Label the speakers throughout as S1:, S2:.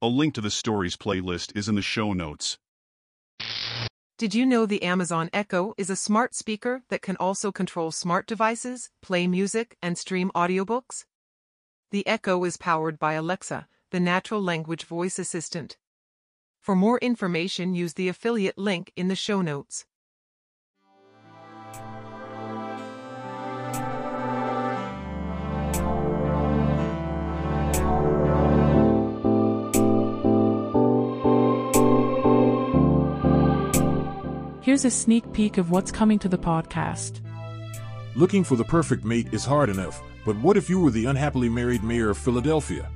S1: A link to the stories playlist is in the show notes.
S2: Did you know the Amazon Echo is a smart speaker that can also control smart devices, play music, and stream audiobooks? The Echo is powered by Alexa, the natural language voice assistant. For more information, use the affiliate link in the show notes.
S3: Here's a sneak peek of what's coming to the podcast.
S4: Looking for the perfect mate is hard enough, but what if you were the unhappily married mayor of Philadelphia?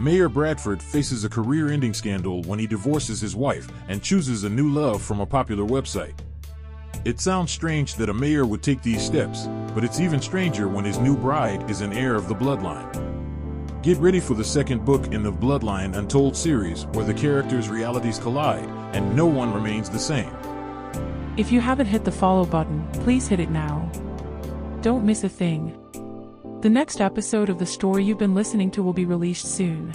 S4: Mayor Bradford faces a career ending scandal when he divorces his wife and chooses a new love from a popular website. It sounds strange that a mayor would take these steps, but it's even stranger when his new bride is an heir of the bloodline. Get ready for the second book in the Bloodline Untold series where the characters' realities collide and no one remains the same.
S3: If you haven't hit the follow button, please hit it now. Don't miss a thing. The next episode of the story you've been listening to will be released soon.